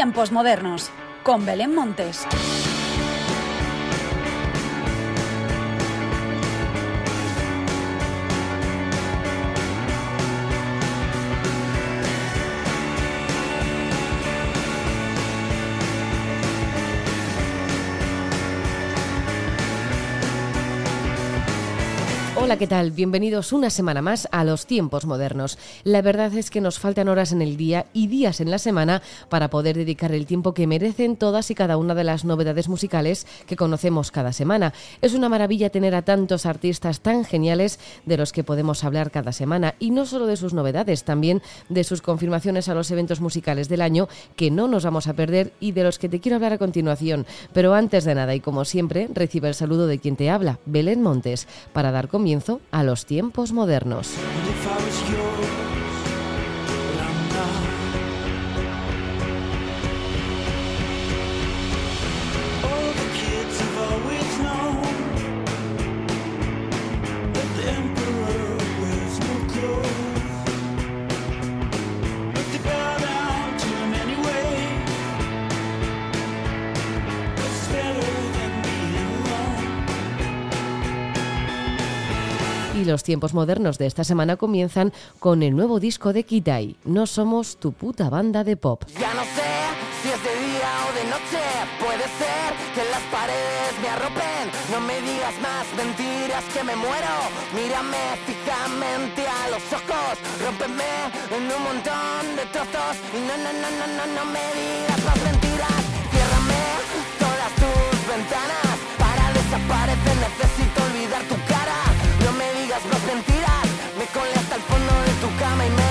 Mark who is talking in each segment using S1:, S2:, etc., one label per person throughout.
S1: Tiempos modernos, con Belén Montes.
S2: Hola, ¿qué tal? Bienvenidos una semana más a los tiempos modernos. La verdad es que nos faltan horas en el día y días en la semana para poder dedicar el tiempo que merecen todas y cada una de las novedades musicales que conocemos cada semana. Es una maravilla tener a tantos artistas tan geniales de los que podemos hablar cada semana y no solo de sus novedades, también de sus confirmaciones a los eventos musicales del año que no nos vamos a perder y de los que te quiero hablar a continuación. Pero antes de nada y como siempre, recibe el saludo de quien te habla, Belén Montes, para dar comienzo a los tiempos modernos. Los tiempos modernos de esta semana comienzan con el nuevo disco de Kitai, No somos tu puta banda de pop.
S3: Ya no sé si es de día o de noche, puede ser que las paredes me arropen, no me digas más mentiras que me muero, mírame fijamente a los ojos, rómpeme en un montón de trozos. Y no, no, no, no, no, no me digas más mentiras, ciérrame todas tus ventanas, para desaparecer necesito olvidar tu cara my
S2: man.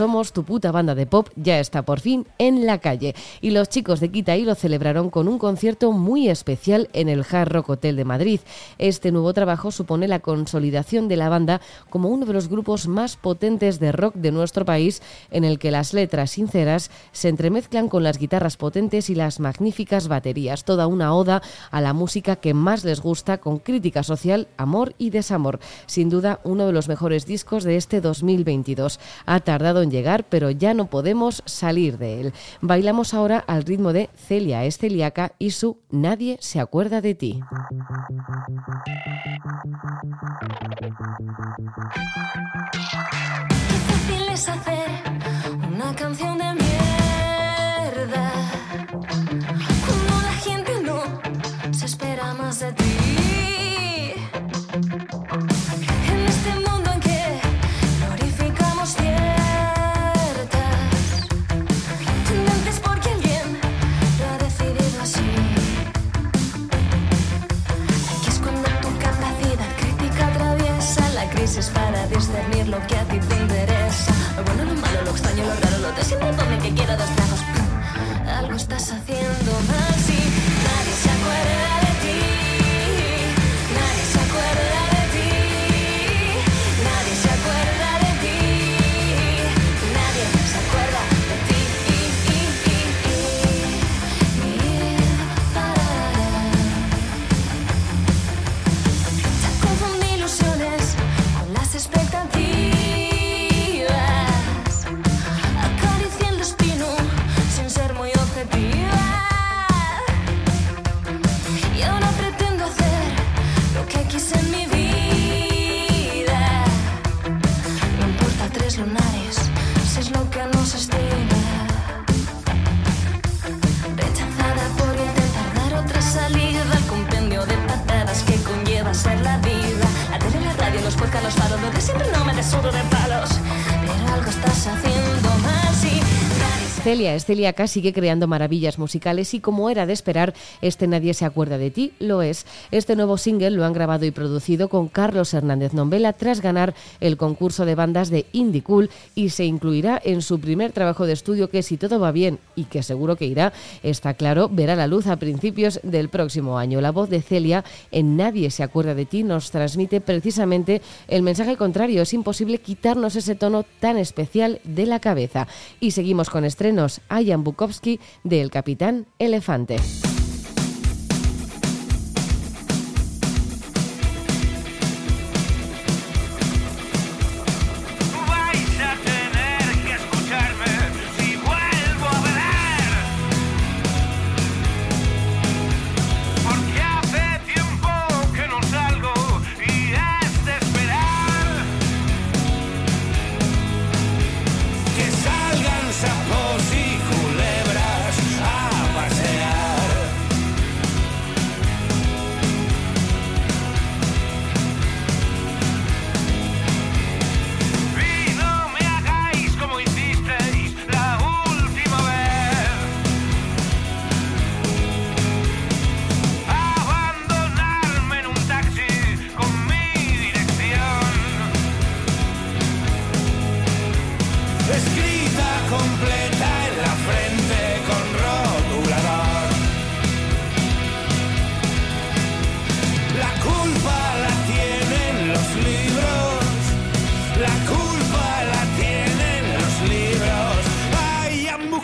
S2: Somos tu puta banda de pop, ya está por fin en la calle. Y los chicos de Kitai lo celebraron con un concierto muy especial en el Hard Rock Hotel de Madrid. Este nuevo trabajo supone la consolidación de la banda como uno de los grupos más potentes de rock de nuestro país, en el que las letras sinceras se entremezclan con las guitarras potentes y las magníficas baterías. Toda una oda a la música que más les gusta, con crítica social, amor y desamor. Sin duda, uno de los mejores discos de este 2022. Ha tardado en llegar, pero ya no podemos salir de él. Bailamos ahora al ritmo de Celia Esteliaca y su Nadie se acuerda de ti.
S4: Celia K sigue creando maravillas musicales y como era de esperar, este Nadie se acuerda de ti lo es. Este nuevo single lo han grabado y producido con Carlos Hernández Nombela tras ganar el concurso de bandas de Indie Cool y se incluirá en su primer trabajo de estudio que si todo va bien y que seguro que irá, está claro, verá la luz a principios del próximo año. La voz de Celia en Nadie se acuerda de ti nos transmite precisamente el mensaje contrario. Es imposible quitarnos ese tono tan especial de la cabeza. Y seguimos con estrenos. Jan Bukowski de El Capitán Elefante.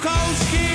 S4: coach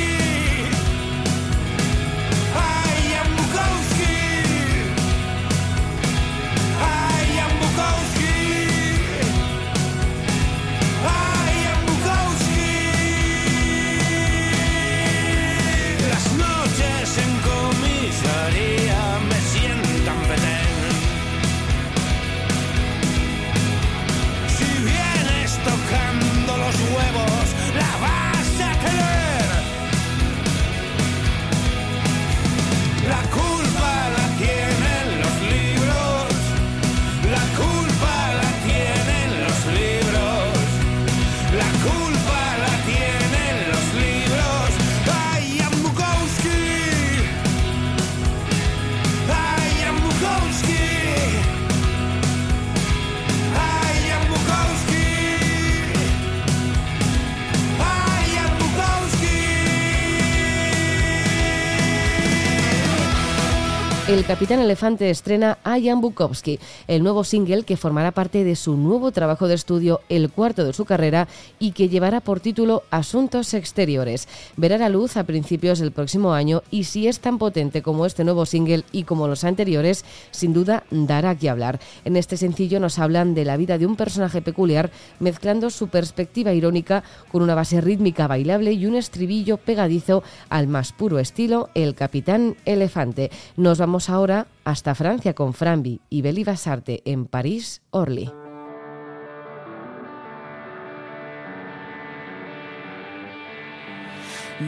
S4: el Capitán Elefante estrena a Bukowski, el nuevo single que formará parte de su nuevo trabajo de estudio, el cuarto de su carrera, y que llevará por título Asuntos Exteriores. Verá la luz a principios del próximo año y si es tan potente como este nuevo single y como los anteriores, sin duda dará que hablar. En este sencillo nos hablan de la vida de un personaje peculiar, mezclando su perspectiva irónica con una base rítmica bailable y un estribillo pegadizo al más puro estilo, el Capitán Elefante. Nos vamos ahora hasta Francia con Frambi y Beli Basarte en París, Orly.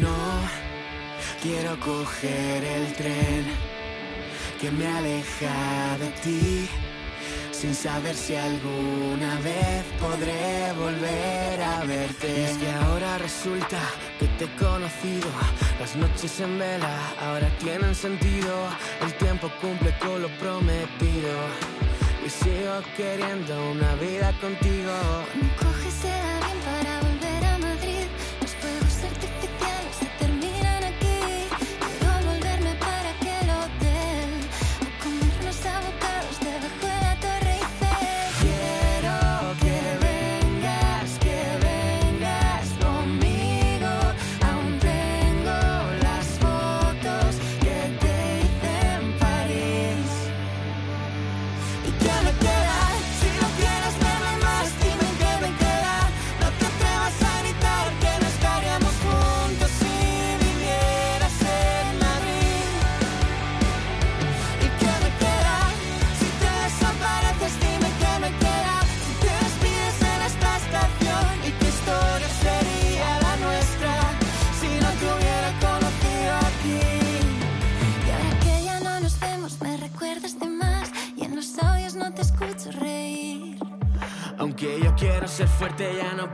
S5: No quiero coger el tren que me aleja de ti sin saber si alguna vez podré volver a verte. Es que ahora resulta que te he conocido, las noches en vela ahora tienen sentido, el tiempo cumple con lo prometido. Y sigo queriendo una vida contigo.
S6: coges el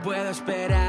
S5: puedo esperar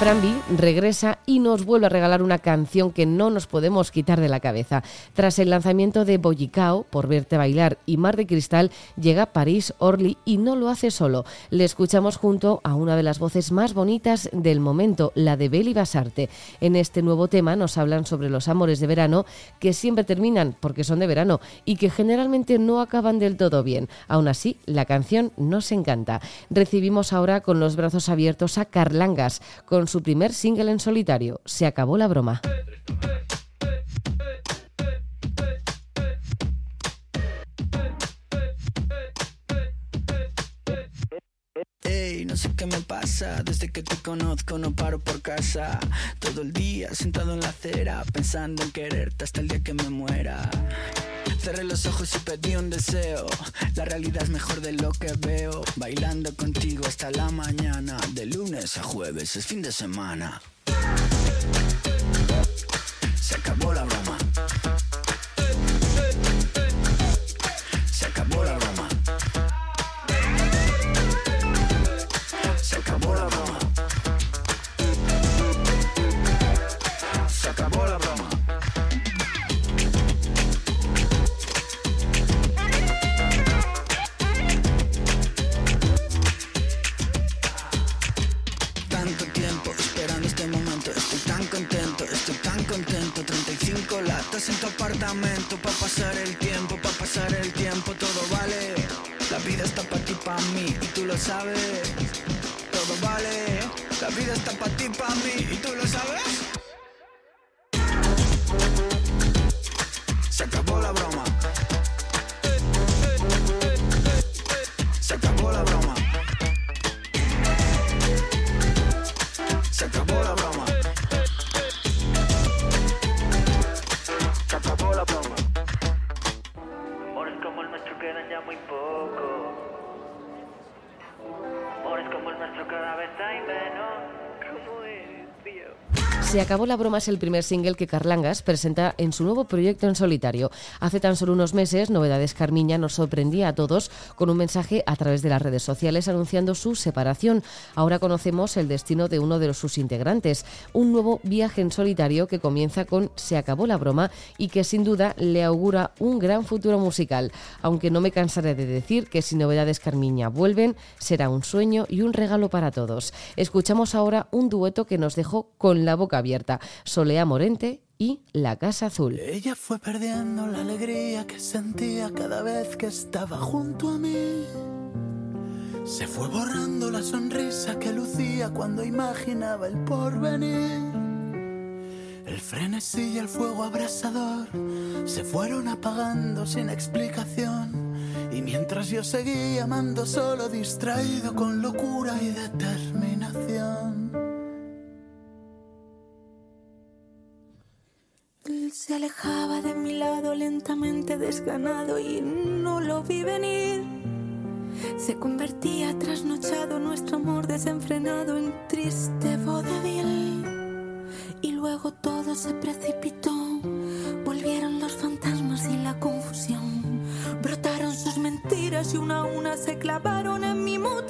S2: Frambi regresa y nos vuelve a regalar una canción que no nos podemos quitar de la cabeza. Tras el lanzamiento de Bollicao, Por verte bailar y Mar de Cristal, llega París Orly y no lo hace solo. Le escuchamos junto a una de las voces más bonitas del momento, la de Beli Basarte. En este nuevo tema nos hablan sobre los amores de verano que siempre terminan porque son de verano y que generalmente no acaban del todo bien. Aún así, la canción nos encanta. Recibimos ahora con los brazos abiertos a Carlangas con su primer single en solitario, Se acabó la broma.
S7: No sé qué me pasa, desde que te conozco no paro por casa. Todo el día sentado en la acera, pensando en quererte hasta el día que me muera. Cerré los ojos y pedí un deseo, la realidad es mejor de lo que veo. Bailando contigo hasta la mañana, de lunes a jueves es fin de semana. Se acabó la broma. Todo vale, la vida está pa'
S8: como el nuestro cada vez hay menos. ¿Cómo es, tío?
S2: Se acabó la broma es el primer single que Carlangas presenta en su nuevo proyecto en solitario. Hace tan solo unos meses, Novedades Carmiña nos sorprendía a todos con un mensaje a través de las redes sociales anunciando su separación. Ahora conocemos el destino de uno de sus integrantes, un nuevo viaje en solitario que comienza con Se acabó la broma y que sin duda le augura un gran futuro musical. Aunque no me cansaré de decir que si Novedades Carmiña vuelven, será un sueño y un regalo para todos. Escuchamos ahora un dueto que nos dejó con la boca abierta, Solea Morente y La Casa Azul.
S9: Ella fue perdiendo la alegría que sentía cada vez que estaba junto a mí. Se fue borrando la sonrisa que lucía cuando imaginaba el porvenir. El frenesí y el fuego abrasador se fueron apagando sin explicación. Y mientras yo seguía amando solo distraído con locura y determinación.
S10: Se alejaba de mi lado lentamente desganado y no lo vi venir. Se convertía trasnochado nuestro amor desenfrenado en triste vodevil. Y luego todo se precipitó. Volvieron los fantasmas y la confusión. Brotaron sus mentiras y una a una se clavaron en mi mutilado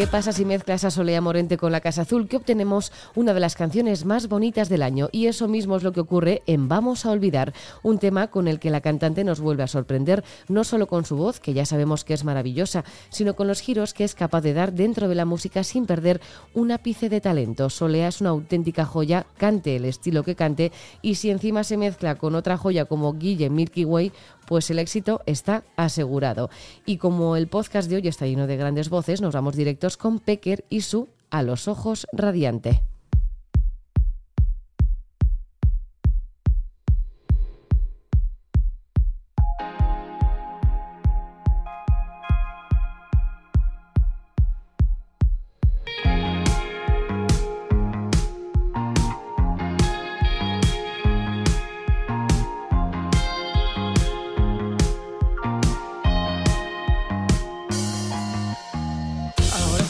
S2: ¿Qué pasa si mezclas a Solea Morente con la Casa Azul? Que obtenemos una de las canciones más bonitas del año. Y eso mismo es lo que ocurre en Vamos a Olvidar, un tema con el que la cantante nos vuelve a sorprender, no solo con su voz, que ya sabemos que es maravillosa, sino con los giros que es capaz de dar dentro de la música sin perder un ápice de talento. Solea es una auténtica joya, cante el estilo que cante, y si encima se mezcla con otra joya como Guille Milky Way, pues el éxito está asegurado. Y como el podcast de hoy está lleno de grandes voces, nos vamos directos con Pecker y su A los ojos radiante.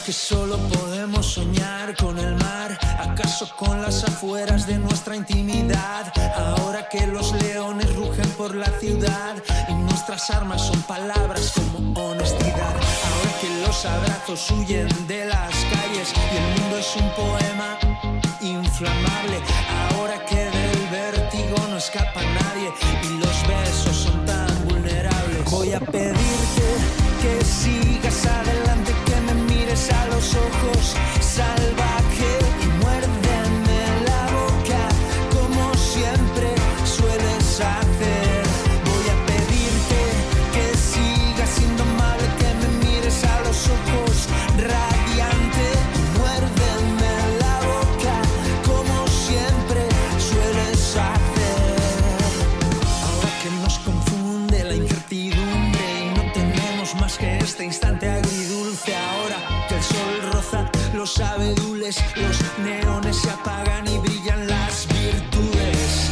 S7: Que solo podemos soñar con el mar, acaso con las afueras de nuestra intimidad. Ahora que los leones rugen por la ciudad y nuestras armas son palabras como honestidad. Ahora que los abrazos huyen de las calles y el mundo es un poema inflamable. Ahora que del vértigo no escapa nadie y los besos son tan vulnerables. Voy a pedirte los neones se apagan y brillan las virtudes.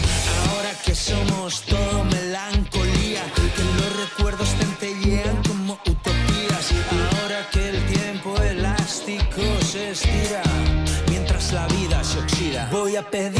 S7: Ahora que somos todo melancolía, que los recuerdos centellean como utopías. Ahora que el tiempo elástico se estira mientras la vida se oxida. Voy a pedirte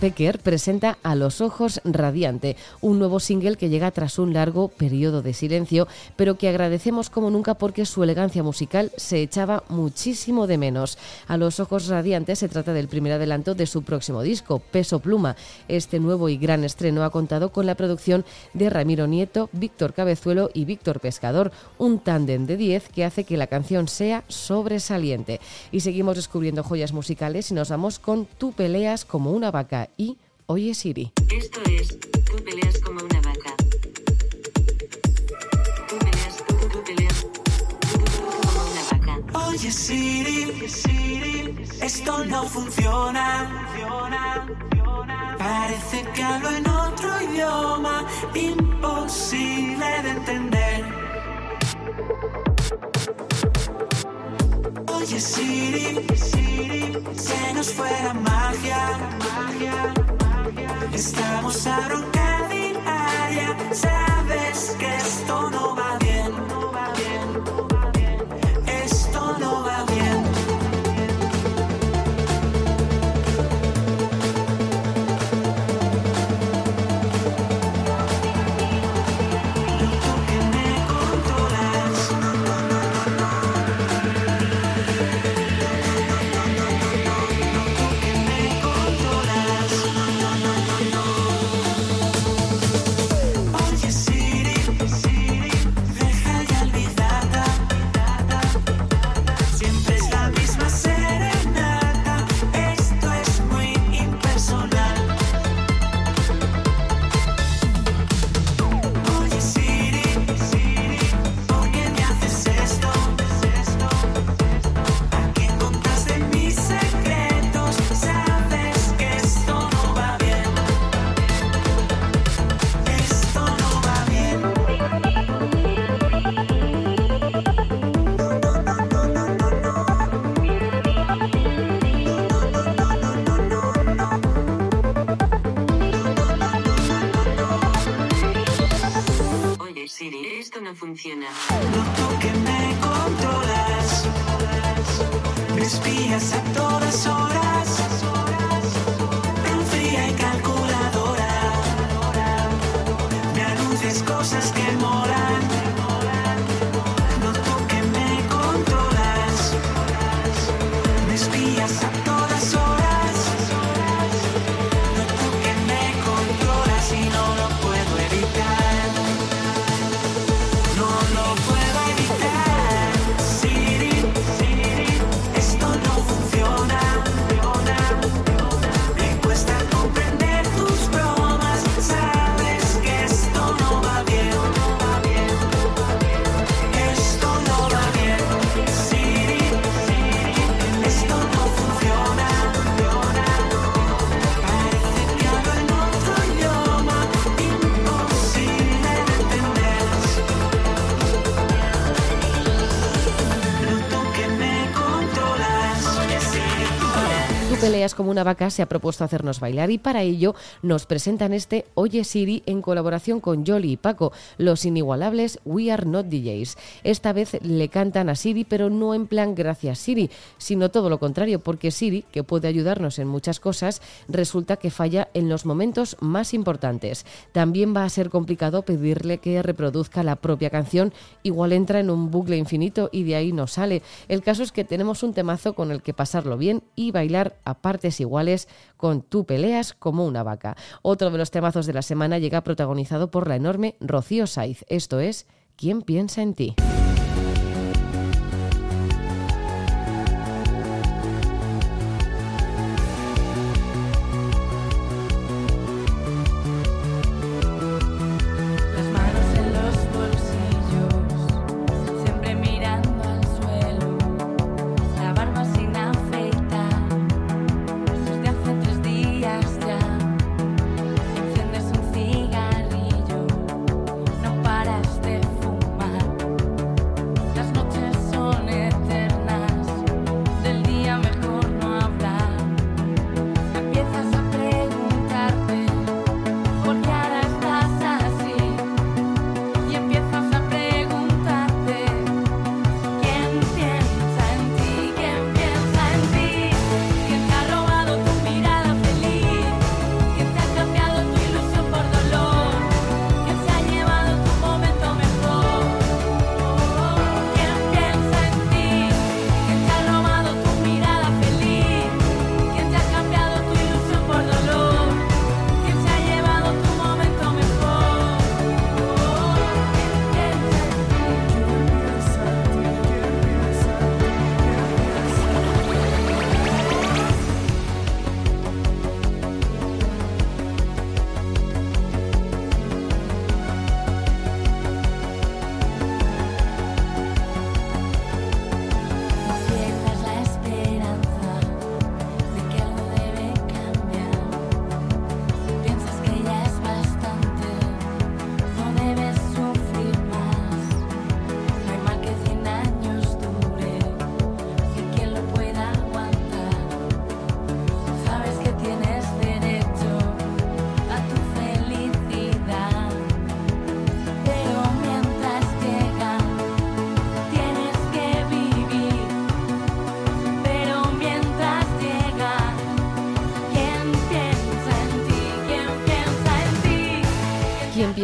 S2: Pecker, presenta A los ojos radiante, un nuevo single que llega tras un largo periodo de silencio, pero que agradecemos como nunca porque su elegancia musical se echaba muchísimo de menos. A los ojos radiante se trata del primer adelanto de su próximo disco, Peso Pluma. Este nuevo y gran estreno ha contado con la producción de Ramiro Nieto, Víctor Cabezuelo y Víctor Pescador, un tándem de 10 que hace que la canción sea sobresaliente. Y seguimos descubriendo joyas musicales y nos vamos con Tú peleas como una vaca y Oye Siri.
S11: Esto es, tú peleas como una vaca. Tú peleas, tú, tú peleas, tú, como una vaca. Oye Siri, Siri, esto no funciona. Parece que hablo en otro idioma, imposible de entender. Oye Siri, que nos fuera magia, magia. Estamos a bronca diaria, sabes que esto no va bien,
S2: Como una vaca se ha propuesto hacernos bailar y para ello nos presentan este Oye Siri en colaboración con Jolly y Paco, los inigualables We Are Not DJs. Esta vez le cantan a Siri, pero no en plan gracias Siri, sino todo lo contrario, porque Siri, que puede ayudarnos en muchas cosas, resulta que falla en los momentos más importantes. También va a ser complicado pedirle que reproduzca la propia canción, igual entra en un bucle infinito y de ahí no sale. El caso es que tenemos un temazo con el que pasarlo bien y bailar a iguales con Tú peleas como una vaca. Otro de los temazos de la semana llega protagonizado por la enorme Rocío Saiz. Esto es ¿Quién piensa en ti?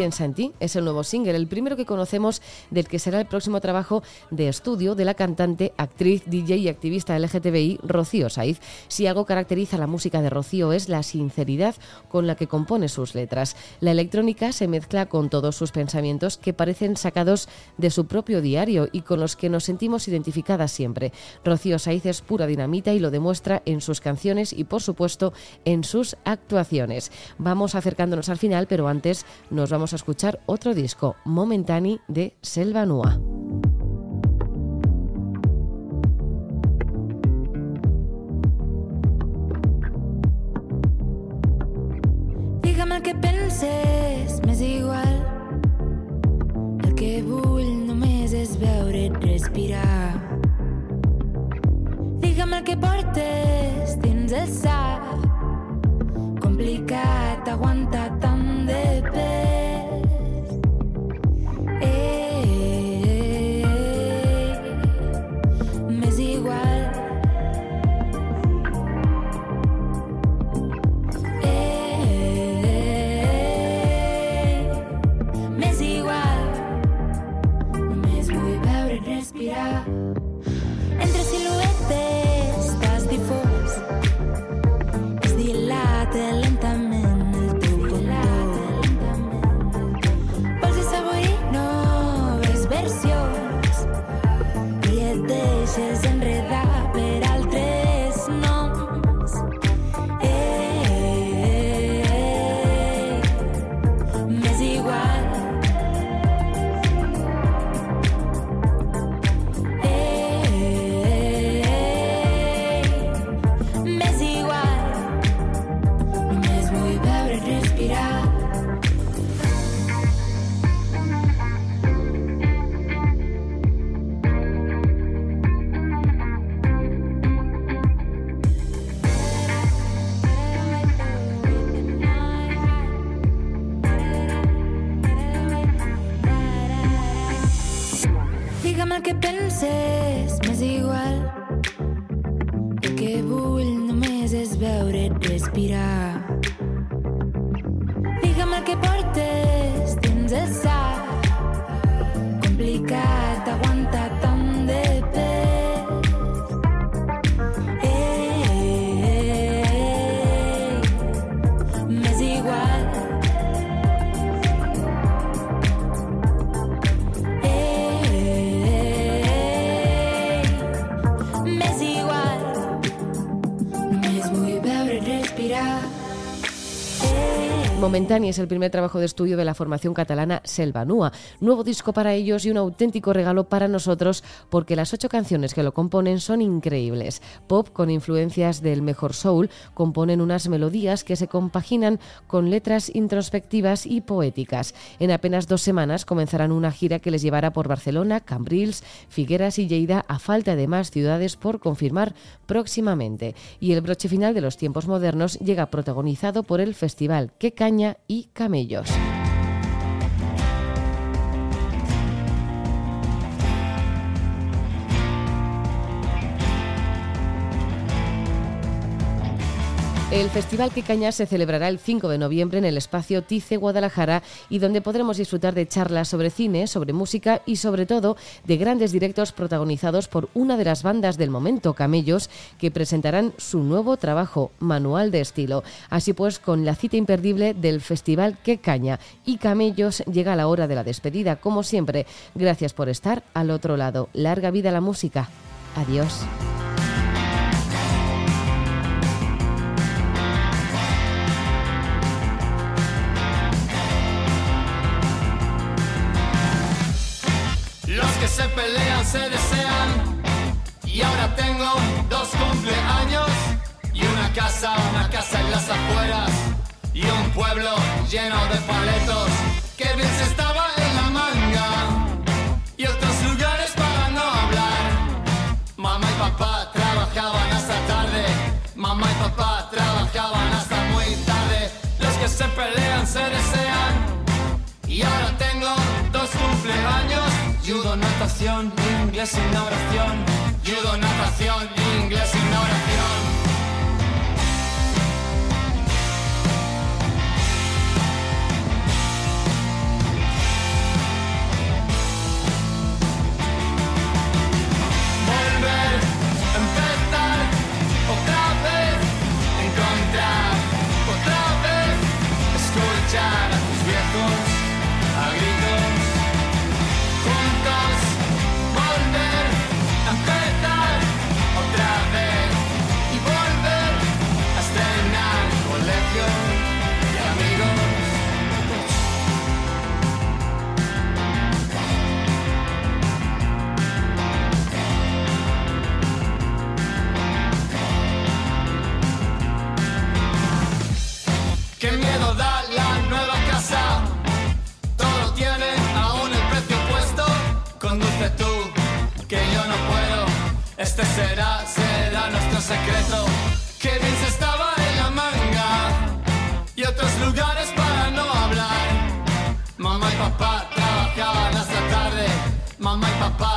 S2: Piensa es el nuevo single, el primero que conocemos del que será el próximo trabajo de estudio de la cantante, actriz, DJ y activista LGTBI Rocío Saiz. Si algo caracteriza la música de Rocío es la sinceridad con la que compone sus letras. La electrónica se mezcla con todos sus pensamientos que parecen sacados de su propio diario y con los que nos sentimos identificadas siempre. Rocío Saiz es pura dinamita y lo demuestra en sus canciones y por supuesto en sus actuaciones. Vamos acercándonos al final, pero antes nos vamos a escuchar otro disco, Momentani de Selva Nua. Momentani es el primer trabajo de estudio de la formación catalana Selva Nua. Nuevo disco para ellos y un auténtico regalo para nosotros porque las ocho canciones que lo componen son increíbles. Pop con influencias del mejor soul componen unas melodías que se compaginan con letras introspectivas y poéticas. En apenas dos semanas comenzarán una gira que les llevará por Barcelona, Cambrils, Figueras y Lleida a falta de más ciudades por confirmar próximamente. Y el broche final de los tiempos modernos llega protagonizado por el festival Que Caña y Camellos. El Festival Que Caña se celebrará el 5 de noviembre en el espacio Tice Guadalajara y donde podremos disfrutar de charlas sobre cine, sobre música y sobre todo de grandes directos protagonizados por una de las bandas del momento, Camellos, que presentarán su nuevo trabajo, Manual de Estilo. Así pues, con la cita imperdible del Festival Que Caña y Camellos llega la hora de la despedida, como siempre. Gracias por estar al otro lado. Larga vida la música. Adiós.
S3: Casa, una casa en las afueras. Y un pueblo lleno de paletos. Que bien se estaba en la manga. Y otros lugares para no hablar. Mamá y papá trabajaban hasta tarde. Mamá y papá trabajaban hasta muy tarde. Los que se pelean se desean. Y ahora tengo dos cumpleaños. Judo, natación, inglés sin oración. Judo, natación, inglés sin Mamá y papá